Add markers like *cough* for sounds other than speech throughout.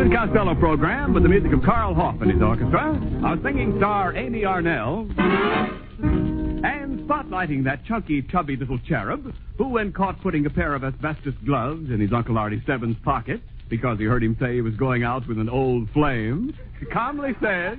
Abbott and Costello program with the music of Carl Hoff and his orchestra, our singing star Amy Arnell, and spotlighting that chunky, chubby little cherub who, when caught putting a pair of asbestos gloves in his Uncle Artie Stebbins' pocket because he heard him say he was going out with an old flame, calmly said,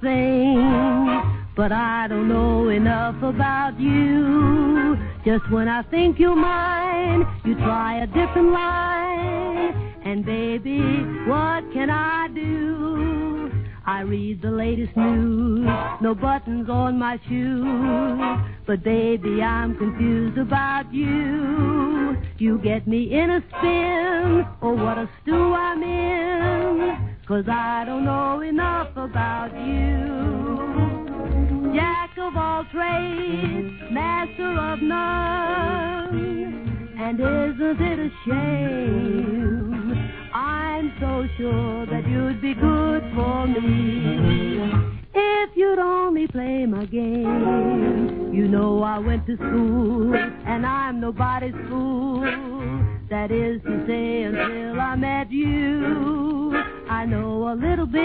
But I don't know enough about you. Just when I think you're mine, you try a different line. And baby, what can I do? I read the latest news, no buttons on my shoes. But baby, I'm confused about you. You get me in a spin, oh what a stew I'm in. Cause I don't know enough about you. Jack of all trades, master of none. And isn't it a shame? I'm so sure that you'd be good for me. If you'd only play my game. You know I went to school, and I'm nobody's fool. That is to say, until I met you. I know a little bit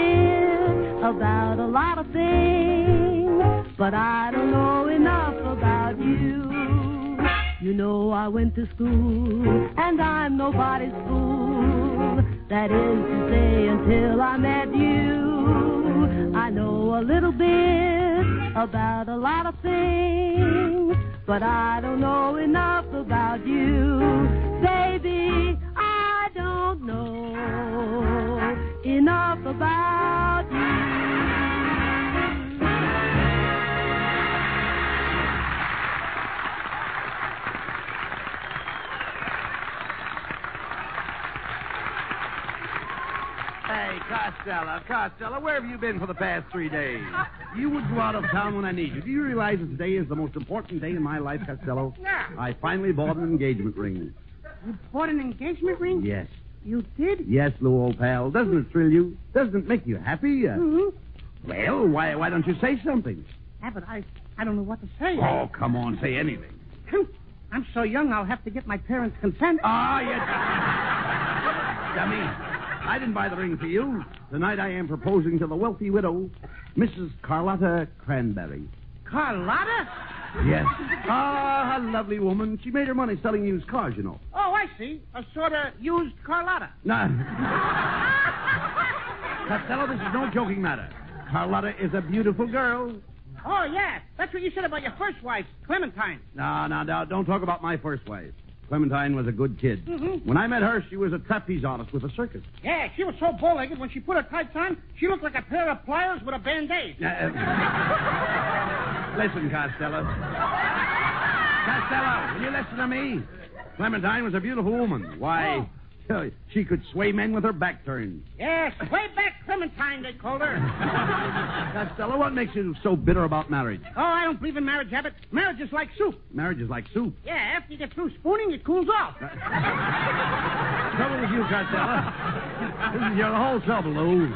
about a lot of things, but I don't know enough about you. You know I went to school, and I'm nobody's fool. That is to say, until I met you. I know a little bit about a lot of things, but I don't know enough about you. Baby, I don't know enough about you. Hey, Costello, Costello, where have you been for the past three days? *laughs* You would go out of town when I need you. Do you realize that today is the most important day in my life, Costello? Yeah. I finally bought an engagement ring. You bought an engagement ring? Yes. You did? Yes, Lou, old pal. Doesn't it thrill you? Doesn't it make you happy? Uh, Mm-hmm. well, why, why don't you say something? Abbott, I, I don't know what to say. Oh, come on, say anything. I'm so young, I'll have to get my parents' consent. Ah, you dummy. I didn't buy the ring for you. Tonight I am proposing to the wealthy widow, Mrs. Carlotta Cranberry. Carlotta? Yes. Ah, a lovely woman. She made her money selling used cars, you know. Oh, I see. A sort of used Carlotta. No. Costello, *laughs* this is no joking matter. Carlotta is a beautiful girl. Oh, yeah. That's what you said about your first wife, Clementine. No, no, no. Don't talk about my first wife. Clementine was a good kid. Mhm. When I met her, she was a trapeze artist with a circus. Yeah, she was so bow-legged, when she put her tights on, she looked like a pair of pliers with a band-aid. Uh, *laughs* listen, Costello. Costello, will you listen to me? Clementine was a beautiful woman. Why, oh. uh, she could sway men with her back turned. Yes, way back Clementine, they called her. *laughs* Costello, what makes you so bitter about marriage? Oh, I don't believe in marriage, Abbott. Marriage is like soup. Marriage is like soup. Yeah, after you get through spooning, it cools off. Uh, *laughs* trouble with you, Costello. *laughs* This is your whole trouble, Lou.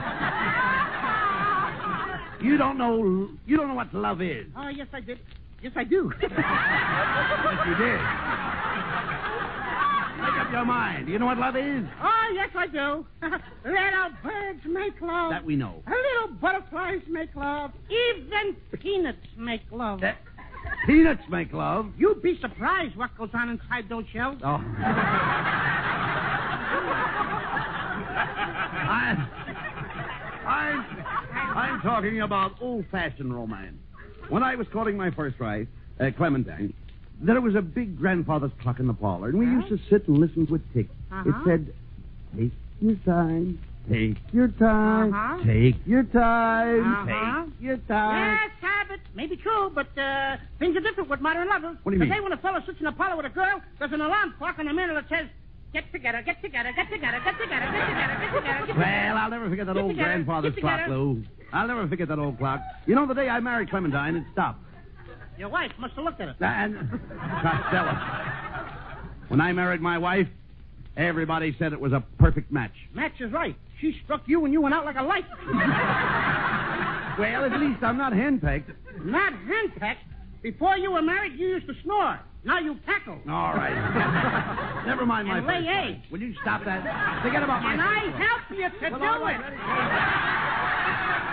You don't know. You don't know what love is. Oh, yes, I did. Yes, I do. *laughs* Yes, you did. Make up your mind. Do you know what love is? oh, yes, I do. *laughs* Little birds make love. That we know. Little butterflies make love. Even peanuts make love. That- peanuts make love. You'd be surprised what goes on inside those shells. Oh. *laughs* I, I'm, talking about old-fashioned romance. When I was courting my first wife, uh, Clementine, there was a big grandfather's clock in the parlor, and we used to sit and listen to it tick. Uh-huh. It said, "Take your time, take your time, Uh-huh. take your time, Uh-huh. take your time." Yes, habit. Maybe true, but uh, things are different with modern lovers. What do you mean? Today, when a fellow sits in a parlor with a girl, there's an alarm clock on the mantel that says, Get together, get together, get together, get together, get together, get together, get together. Well, I'll never forget that Get old together, grandfather's clock. Lou. I'll never forget that old clock. You know, the day I married Clementine, it stopped. Your wife must have looked at it. And Costello. When I married my wife, everybody said it was a perfect match. Match is right. She struck you and you went out like a light. Well, at least I'm not henpecked. Not henpecked. Before you were married, you used to snore. Now you cackle. All right. Never mind my And lay eggs. Will you stop that? Forget about my And first I help you to Well, do right, it. Ready?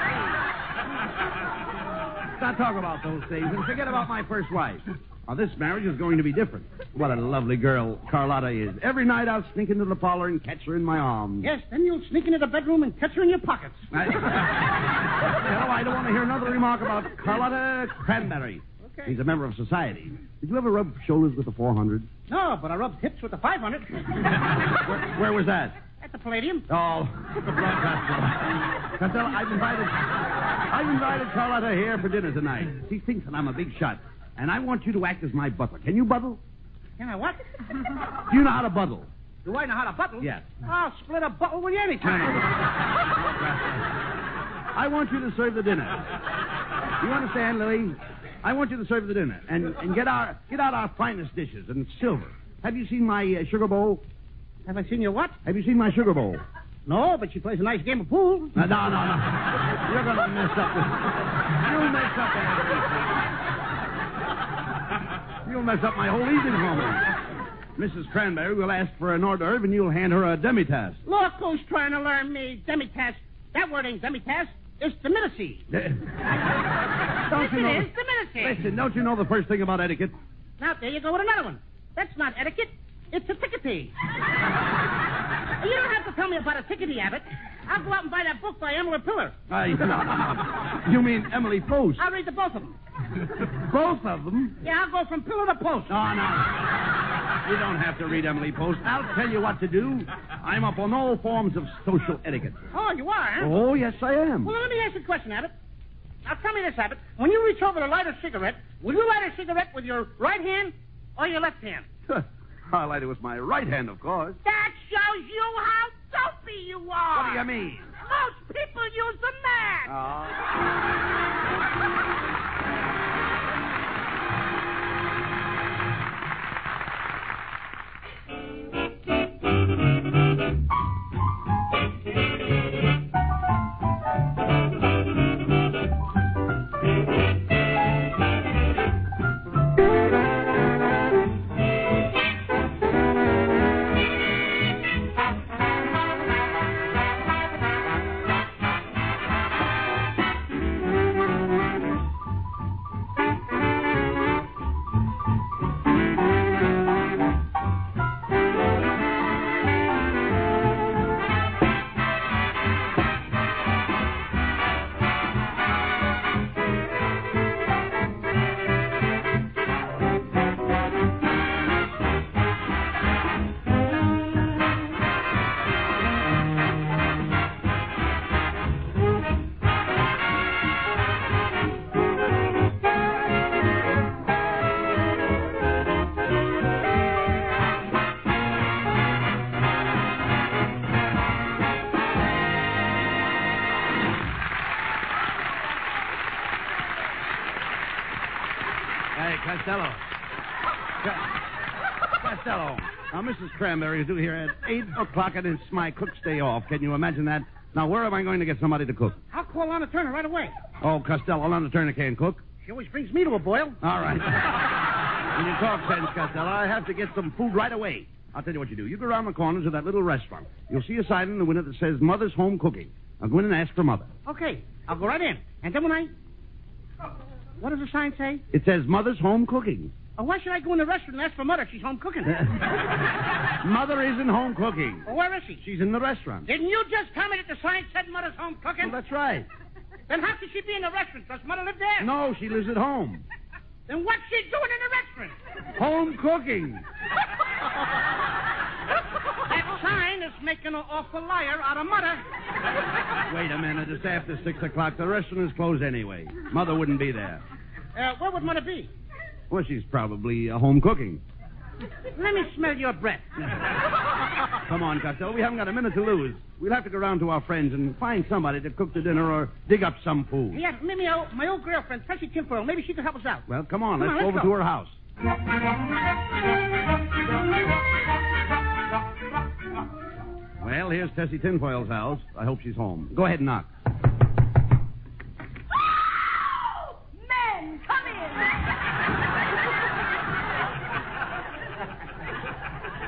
Not talk about those things and forget about my first wife. Now, this marriage is going to be different. What a lovely girl Carlotta is. Every night I'll sneak into the parlor and catch her in my arms. Yes, then you'll sneak into the bedroom and catch her in your pockets. I, *laughs* well, I don't want to hear another remark about Carlotta Cranberry. Okay. He's a member of society. Did you ever rub shoulders with the 400? No, but I rubbed hips with the 500. *laughs* Where, where was that? At the Palladium. Oh, *laughs* the Costello. Costello, I've invited, I've invited Carlotta here for dinner tonight. She thinks that I'm a big shot, and I want you to act as my butler. Can you buttle? Can I what? Do you know how to buttle? Do I know how to buttle? Yes. I'll split a buttle with you anytime. I want you to serve the dinner. You understand, Lily? I want you to serve the dinner and, and get our get out our finest dishes and silver. Have you seen my uh, sugar bowl? Have I seen your what? Have you seen my sugar bowl? No, but she plays a nice game of pool. No, no, no, no. You're going to mess up. *laughs* You'll mess up everything. You'll mess up my whole evening for. Mrs. Cranberry will ask for an hors d'oeuvre, and you'll hand her a demi-tasse. Look who's trying to learn me. Demitasse. That word ain't demitasse. It's diminicy. *laughs* don't Yes, you know? it is. Diminicy. Listen, don't you know the first thing about etiquette? Now, there you go with another one. That's not etiquette. It's a tickety. you don't have to tell me about a tickety, Abbott. I'll go out and buy that book by Emily Pillar. I, no, no, no. You mean Emily Post? I'll read the both of them. Both of them? Yeah, I'll go from pillar to post. No, no. You don't have to read Emily Post. I'll tell you what to do. I'm up on all forms of social etiquette. Oh, you are, huh? Oh, yes, I am. Well, let me ask you a question, Abbott. Now, tell me this, Abbott. When you reach over to light a cigarette, will you light a cigarette with your right hand or your left hand? I light it with my right hand, of course. That shows you how dopey you are. What do you mean? Most people use the man. Oh. Now, Mrs. Cranberry is due here at *laughs* 8 o'clock, and it's my cook's day off. Can you imagine that? Now, where am I going to get somebody to cook? I'll call Lana Turner right away. Oh, Costello, Lana Turner can't cook. She always brings me to a boil. All right. *laughs* when you talk sense, Costello, I have to get some food right away. I'll tell you what you do. You go around the corner to that little restaurant. You'll see a sign in the window that says Mother's Home Cooking. Now, go in and ask for Mother. Okay, I'll go right in. And then when I. What does the sign say? It says Mother's Home Cooking. Why should I go in the restaurant and ask for mother she's home cooking? *laughs* Mother isn't home cooking. well, where is she? She's in the restaurant. Didn't you just tell me that the sign said mother's home cooking? Well, that's right. Then how could she be in the restaurant? Does mother live there? No, she lives at home. Then what's she doing in the restaurant? Home cooking. That sign is making an awful liar out of mother. Wait a minute. It's after six o'clock. The restaurant is closed anyway. Mother wouldn't be there. Uh, where would mother be? Well, she's probably uh, home cooking. Let me smell your breath. *laughs* Come on, Costello. We haven't got a minute to lose. We'll have to go round to our friends and find somebody to cook the dinner or dig up some food. Yeah, my old, my old girlfriend, Tessie Tinfoil. Maybe she could help us out. Well, come on. Come let's on, go let's over go. to her house. Well, here's Tessie Tinfoil's house. I hope she's home. Go ahead and knock. Men, come in.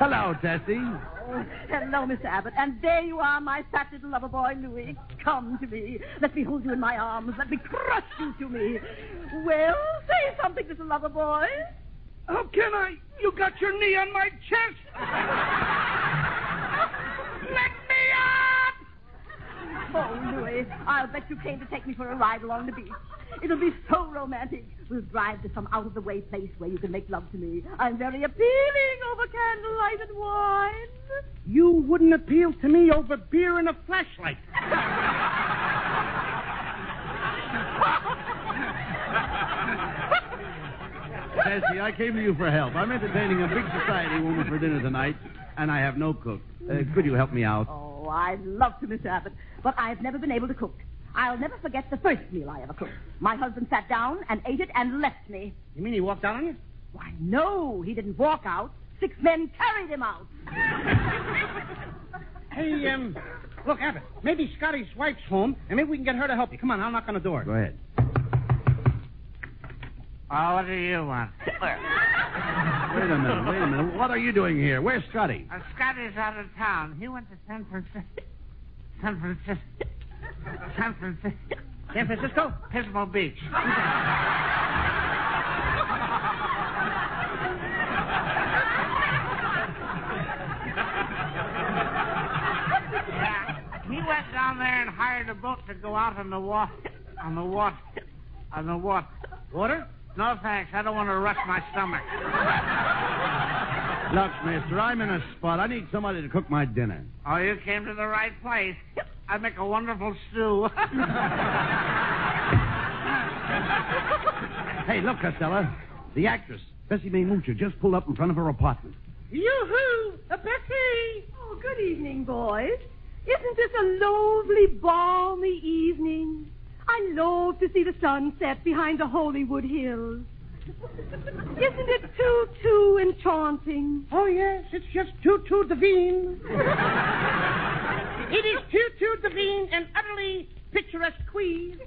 Hello, Tessie. Oh, hello, Mr. Abbott. And there you are, my fat little lover boy, Louis. Come to me. Let me hold you in my arms. Let me crush you to me. Well, say something, little lover boy. How can I? You got your knee on my chest. *laughs* Let! Oh, Louis, I'll bet you came to take me for a ride along the beach. It'll be so romantic. We'll drive to some out-of-the-way place where you can make love to me. I'm very appealing over candlelight and wine. You wouldn't appeal to me over beer and a flashlight. Tessie, I came to you for help. I'm entertaining a big society woman for dinner tonight, and I have no cook. Uh, could you help me out? Oh, I'd love to, Mr. Abbott, but I've never been able to cook. I'll never forget the first meal I ever cooked. My husband sat down and ate it and left me. You mean he walked out on you? Why, no, he didn't walk out. Six men carried him out. *laughs* Hey, um, look, Abbott, maybe Scotty's wife's home, and maybe we can get her to help you. Come on, I'll knock on the door. Go ahead. Oh, what do you want? *laughs* Wait a minute, wait a minute. What are you doing here? Where's Scotty? Uh, Scotty's out of town. He went to San Francisco. San Francisco. San Francisco. San Francisco? Pismo Beach. yeah, he went down there and hired a boat to go out on the water. On the water. On the water. Water? No thanks. I don't want to rush my stomach. *laughs* Look, mister, I'm in a spot. I need somebody to cook my dinner. Oh, you came to the right place. I make a wonderful stew. *laughs* Hey, look, Costello. The actress, Bessie Mae Moocher, just pulled up in front of her apartment. Yoo-hoo! A Bessie! Oh, good evening, boys. Isn't this a lovely, balmy evening? I love to see the sunset behind the Hollywood Hills. Isn't it too, too enchanting? Oh, yes, it's just too, too divine. *laughs* it is too, too divine and utterly picturesque queen.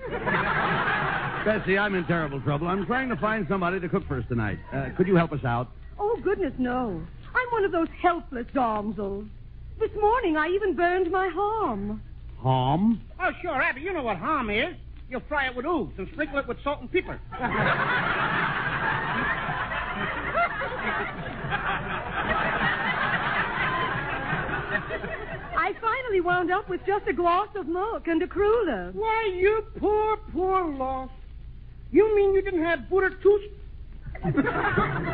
Bessie, I'm in terrible trouble. I'm trying to find somebody to cook for us tonight. Uh, could you help us out? Oh, goodness, no. I'm one of those helpless damsels. This morning I even burned my harm. Hom? Oh, sure, Abby, you know what harm is. You'll fry it with ooze and sprinkle it with salt and pepper. I finally wound up with just a glass of milk and a cruller. Why, you poor, poor lost. You mean you didn't have butter toast?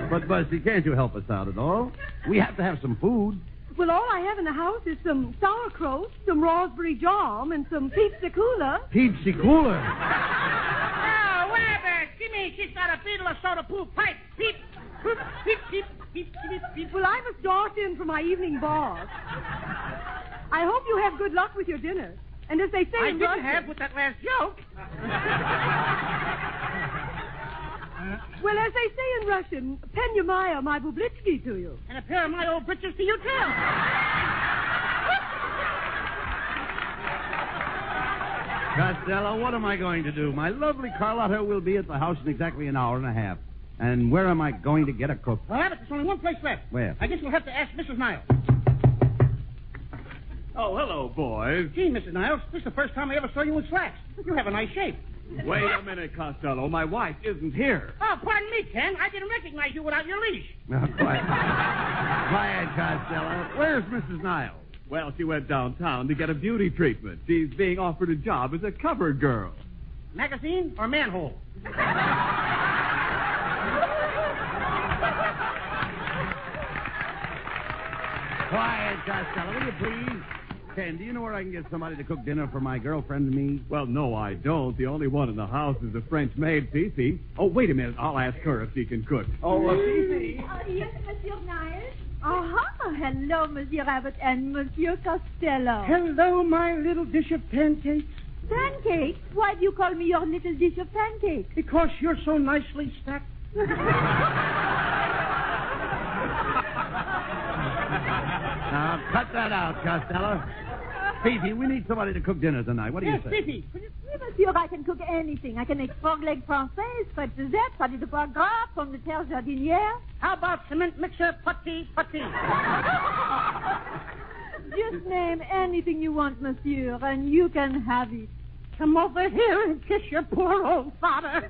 But, Bessie, can't you help us out at all? We have to have some food. Well, all I have in the house is some sauerkraut, some raspberry jam, and some pizza cooler. Peepsy Cooler. Oh, Abby, give me. She's got a beetle of soda poo pipe. Peep, peep, peep, peep, peep, peep, peep. Well, I must dart in for my evening bath. I hope you have good luck with your dinner. And as they say I in didn't Russian, have with that last joke. Well, as they say in Russian, Penyamaya my bublitsky to you. And a pair of my old britches to you, too. Costello, what am I going to do? My lovely Carlotta will be at the house in exactly an hour and a half. And where am I going to get a cook? Well, Abbott, there's only one place left. Where? I guess we'll have to ask Mrs. Niles. Oh, hello, boys. Gee, Mrs. Niles, this is the first time I ever saw you in slacks. You have a nice shape. Wait a minute, Costello. My wife isn't here. Oh, pardon me, Ken. I didn't recognize you without your leash. Now, *laughs* quiet. quiet, Costello. Where's Mrs. Niles? Well, she went downtown to get a beauty treatment. She's being offered a job as a cover girl. Magazine or manhole? quiet, Costello, will you please? Ken, do you know where I can get somebody to cook dinner for my girlfriend and me? Well, no, I don't. The only one in the house is the French maid, Fifi. Oh, wait a minute. I'll ask her if she can cook. Oh, uh, Fifi. Uh, yes, Monsieur Niles. Uh-huh. Hello, Monsieur Abbott and Monsieur Costello. Hello, my little dish of pancakes. Pancakes? Why do you call me your little dish of pancakes? Because you're so nicely stacked. *laughs* Now, cut that out, Costello. Fifi, we need somebody to cook dinner tonight. What do yes, you say? Fifi. Oui, Monsieur, I can cook anything. I can make frog leg française, frites de zette, pâté de foie gras, pommes de terre jardinière. How about cement mixer, putty, putty? *laughs* Just name anything you want, Monsieur, and you can have it. Come over here and kiss your poor old father.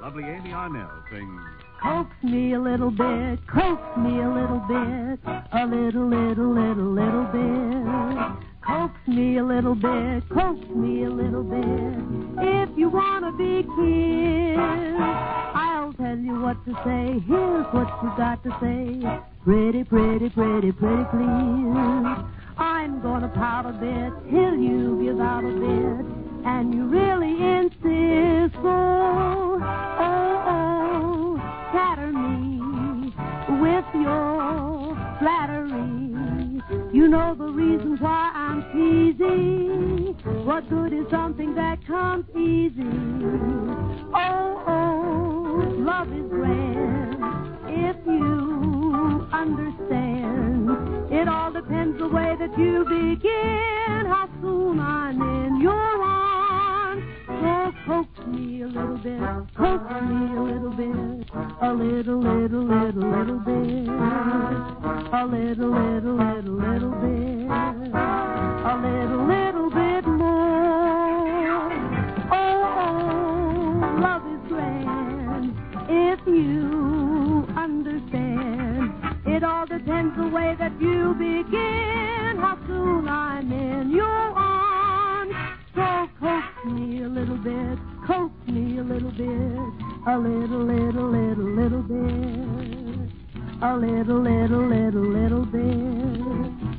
Lovely Amy Arnell sings. Coax me a little bit, coax me a little bit, a little, little, little, little bit. Coax me a little bit, coax me a little bit. If you want to be kissed, I'll tell you what to say. Here's what you got to say. Pretty, pretty, pretty, pretty, please. I'm gonna pout a bit till you give out a bit, and you really insist. Oh, oh, oh, flatter me with your flattery. You know the reason why I'm teasing. What good is something that comes easy? Oh, oh, love is grand if you understand. It all depends the way that you begin, how soon I'm in your arms. So coax me a little bit, coax me a little bit, a little, little, little, little bit, a little, little, little, little bit, a little, little bit more. Oh, oh, love is grand if you. It all depends the way that you begin, how soon I'm in your arms. So coax me a little bit, coax me a little bit, a little, little, little, little bit, a little, little, little, little bit.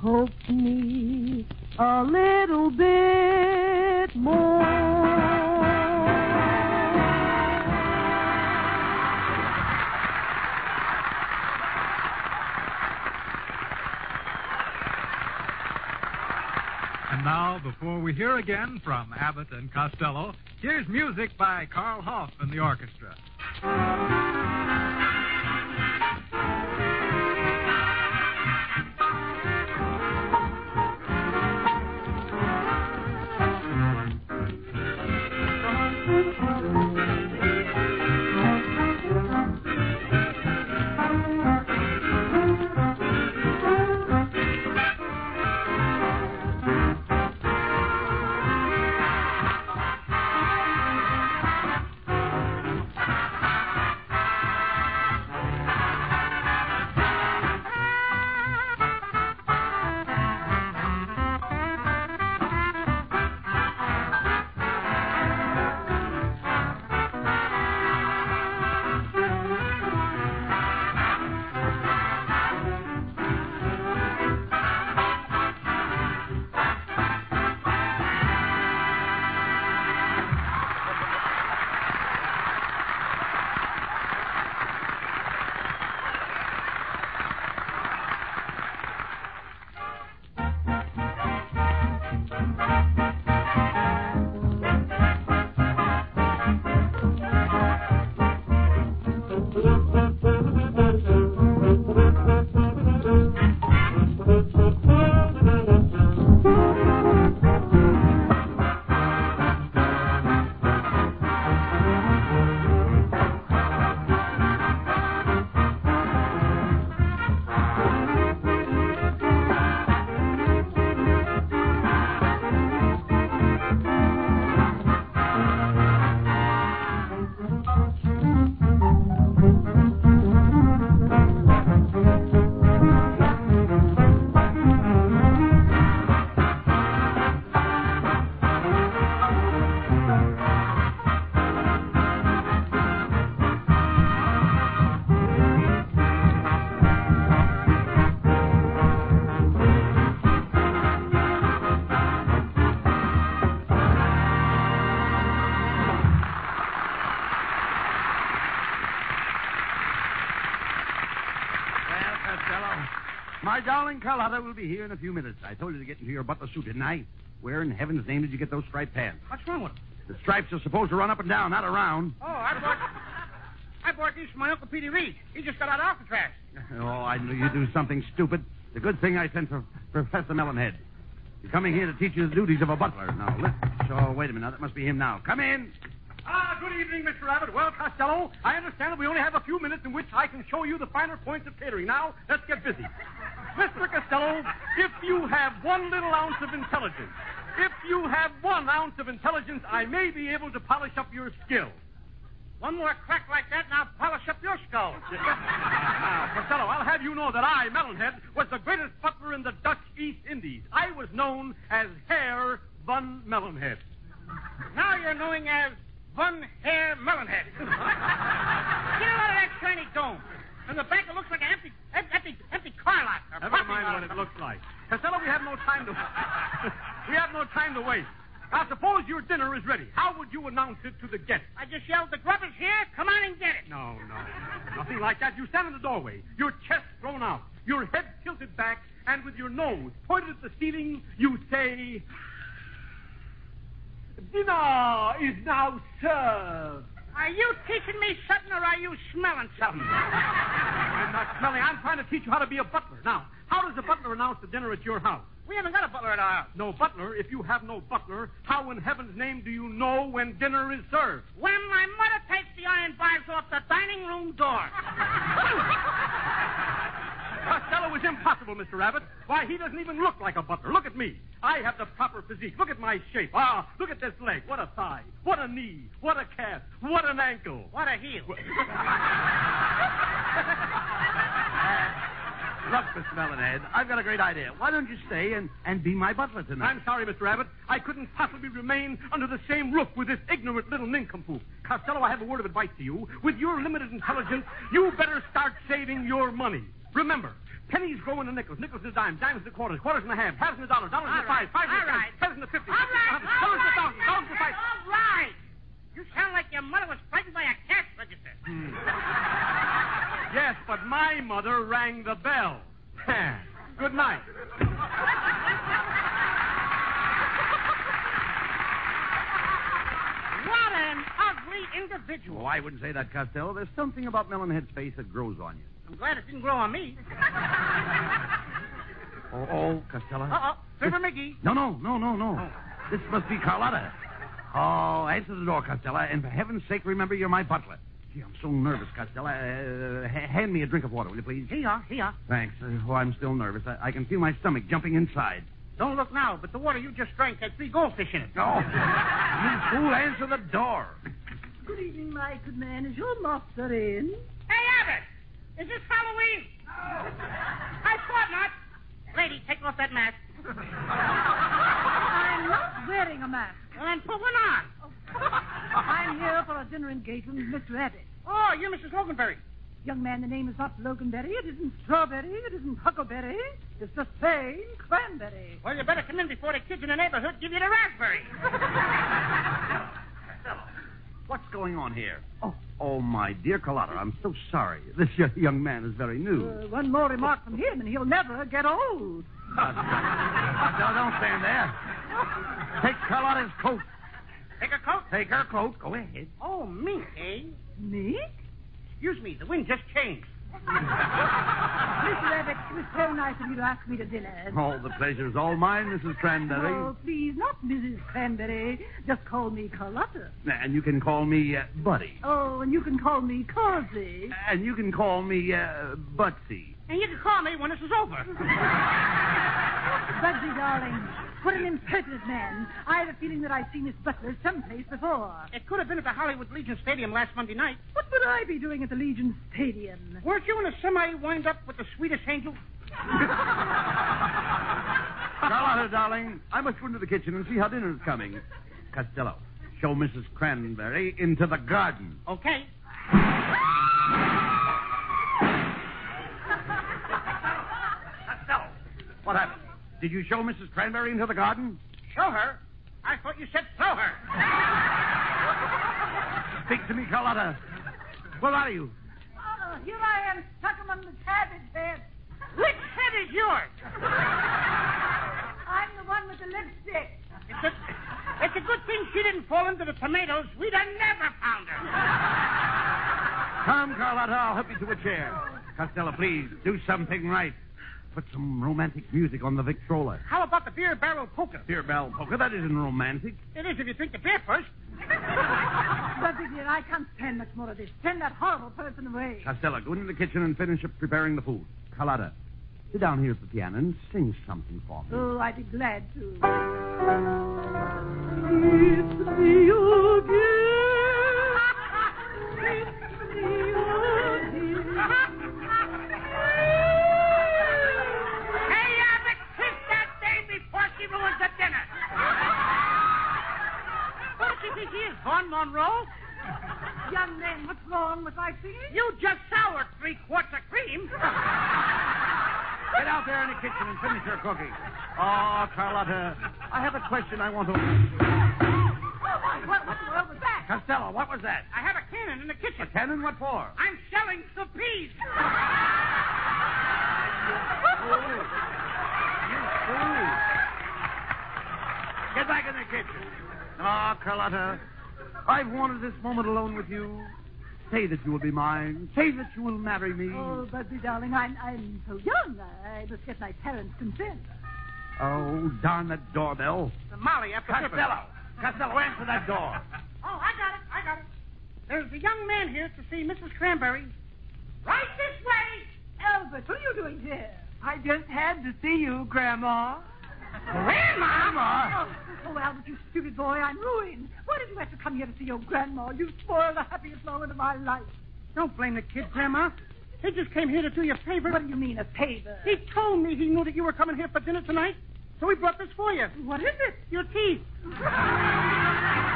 Coax me a little bit more. Before we hear again from Abbott and Costello, here's music by Carl Hoff and the orchestra. Carlotta will be here in a few minutes. I told you to get into your butler suit, didn't I? Where in heaven's name did you get those striped pants? What's wrong with them? The stripes are supposed to run up and down, not around. Oh, I bought. I bought these from my Uncle Petey Reed. He just got out of Alcatraz. Oh, I knew you'd do something stupid. The good thing I sent for Professor Melonhead. He's coming here to teach you the duties of a butler. Now, let's... Oh, wait a minute. That must be him now. Come in. Ah, good evening, Mr. Abbott. Well, Costello, I understand that we only have a few minutes in which I can show you the finer points of catering. Now, let's get busy. Mr. Costello, if you have one little ounce of intelligence, if you have one ounce of intelligence, I may be able to polish up your skill. One more crack like that, and I'll polish up your skull. *laughs* now, Costello, I'll have you know that I, Melonhead, was the greatest butler in the Dutch East Indies. I was known as Herr von Melonhead. Now you're known as Von Herr Melonhead. *laughs* Get out of that shiny dome. From the back, it looks like an empty, empty, empty car lot. Never mind what it looks like. Costello, we have no time to. we have no time to waste. Now, suppose your dinner is ready. How would you announce it to the guests? I just yelled, the grub is here. Come on and get it. No, no. Nothing like that. You stand in the doorway, your chest thrown out, your head tilted back, and with your nose pointed at the ceiling, you say, Dinner is now served. Are you teaching me something or are you smelling something? I'm not smelling. I'm trying to teach you how to be a butler. Now, how does a butler announce the dinner at your house? We haven't got a butler at our house. No butler. If you have no butler, how in heaven's name do you know when dinner is served? When my mother takes the iron bars off the dining room door. *laughs* Costello is impossible, Mr. Rabbit. Why, he doesn't even look like a butler. Look at me. I have the proper physique. Look at my shape. Ah, look at this leg. What a thigh. What a knee. What a calf. What an ankle. What a heel. *laughs* Look, Mr. Melonhead, I've got a great idea. Why don't you stay and, and be my butler tonight? I'm sorry, Mr. Rabbit. I couldn't possibly remain under the same roof with this ignorant little nincompoop. Costello, I have a word of advice to you. With your limited intelligence, you better start saving your money. Remember, pennies grow into nickels, nickels into dimes, dimes into quarters, quarters into halves, halves into dollars, dollars All into five, right, five into all right. tens into fifty, All right, fifties into all hundreds, right, dollars into thousands, thousands into five. all right. You sound like your mother was frightened by a cash register. Yes, but my mother rang the bell. Good night. What an ugly individual. Oh, I wouldn't say that, Costello. There's something about Melonhead's face that grows on you. I'm glad it didn't grow on me. *laughs* Oh, oh Costello. Uh-oh. Fibber McGee. No, no, no, no, no. This must be Carlotta. Oh, answer the door, Costello, and for heaven's sake, remember you're my butler. Gee, I'm so nervous, Costello. Uh, ha- hand me a drink of water, will you please? Here you are, here you are. Thanks. Uh, oh, I'm still nervous. I-, I can feel my stomach jumping inside. Don't look now, but the water you just drank had three goldfish in it. Oh, you fool, answer the door. Good evening, my good man. Is your master in? Hey, Abbott! Is this Halloween? No. I thought not. Lady, take off that mask. I'm not wearing a mask. Well, then put one on. *laughs* I'm here for a dinner engagement with Mr. Abbott. Oh, you're Mrs. Loganberry. Young man, the name is not Loganberry. It isn't Strawberry. It isn't Huckleberry. It's the same Cranberry. Well, you better come in before the kids in the neighborhood give you the raspberry. *laughs* What's going on here? Oh, oh, my dear Carlotta, I'm so sorry. *laughs* This young man is very new. Uh, one more remark from him, and he'll never get old. *laughs* no, don't stand there. Take Carlotta's coat. Take a coat? Take her coat. Go ahead. Oh, me, eh? Me? Excuse me, the wind just changed. Mr. Abbott, it was so nice of you to ask me to dinner. Oh, the pleasure's all mine, Mrs. Cranberry. Oh, please, not Mrs. Cranberry. Just call me Carlotta. And you can call me uh, Buddy. Oh, and you can call me Causey. And you can call me uh, Butsy. And you can call me when this is over. *laughs* Bugsy, darling, what an impertinent man. I have a feeling that I've seen this butler someplace before. It could have been at the Hollywood Legion Stadium last Monday night. What would I be doing at the Legion Stadium? Weren't you in a semi wind up with the Swedish Angel? *laughs* Carlotta, uh, darling, I must go into the kitchen and see how dinner's coming. Costello, show Mrs. Cranberry into the garden. Okay. Costello, what happened? Did you show Mrs. Cranberry into the garden? Show her. I thought you said throw her. Speak to me, Carlotta. Where are you? Oh, here I am, stuck among the cabbage beds. Which head is yours? I'm the one with the lipstick. It's a, it's a good thing she didn't fall into the tomatoes. We'd have never found her. Come, Carlotta, I'll help you to a chair. Costello, please, do something right. Put some romantic music on the Victrola. How about the beer barrel poker? Beer barrel poker, that isn't romantic. It is if you drink the beer first. *laughs* Buddy dear, I can't stand much more of this. Send that horrible person away. Costello, go into the kitchen and finish up preparing the food. Carlotta, sit down here at the piano and sing something for me. Oh, I'd be glad to. It's me she Monroe? *laughs* Young man, what's wrong with my singing? You just soured three quarts of cream. *laughs* Get out there in the kitchen and finish your cooking. Oh, Carlotta, I have a question I want to. What, what in the world was that? Costello, what was that? I have a cannon in the kitchen. A cannon? What for? I'm shelling some peas. *laughs* Get back in the kitchen. Oh, Carlotta, I've wanted this moment alone with you. Say that you will be mine. Say that you will marry me. Oh, Buddy, darling, I'm, I'm so young. I must get my parents' consent. Oh, darn that doorbell. Molly, after Costello! Costello, answer that door. Oh, I got it. I got it. There's a young man here to see Mrs. Cranberry. Right this way. Albert, what are you doing here? I just had to see you, Grandma. Grandma? Oh, oh, Albert, you stupid boy, I'm ruined. Why did you have to come here to see your grandma? You spoiled the happiest moment of my life. Don't blame the kid, Grandma. He just came here to do you a favor. What do you mean, a favor? He told me he knew that you were coming here for dinner tonight, so he brought this for you. What is it? Your teeth. *laughs*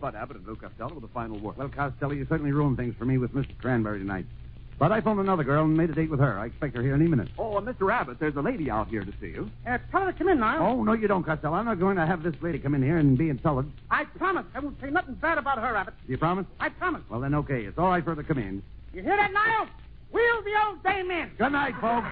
Bud Abbott and Lou Costello with a final word. Well, Costello, you certainly ruined things for me with Mr. Cranberry tonight. But I phoned another girl and made a date with her. I expect her here any minute. Oh, and Mr. Abbott, there's a lady out here to see you. Uh, tell her to come in now. Oh, no, you don't, Costello. I'm not going to have this lady come in here and be insulted. I promise I won't say nothing bad about her, Abbott. Do you promise? I promise. Well, then, okay. It's all right for her to come in. You hear that, Niles? Wheel the old dame in. Good night, folks.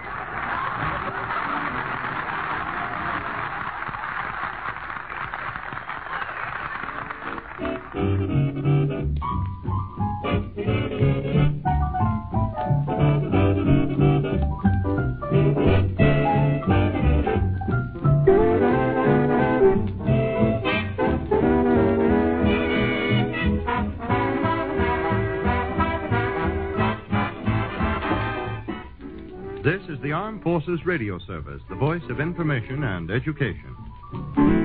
This is the Armed Forces Radio Service, the voice of information and education.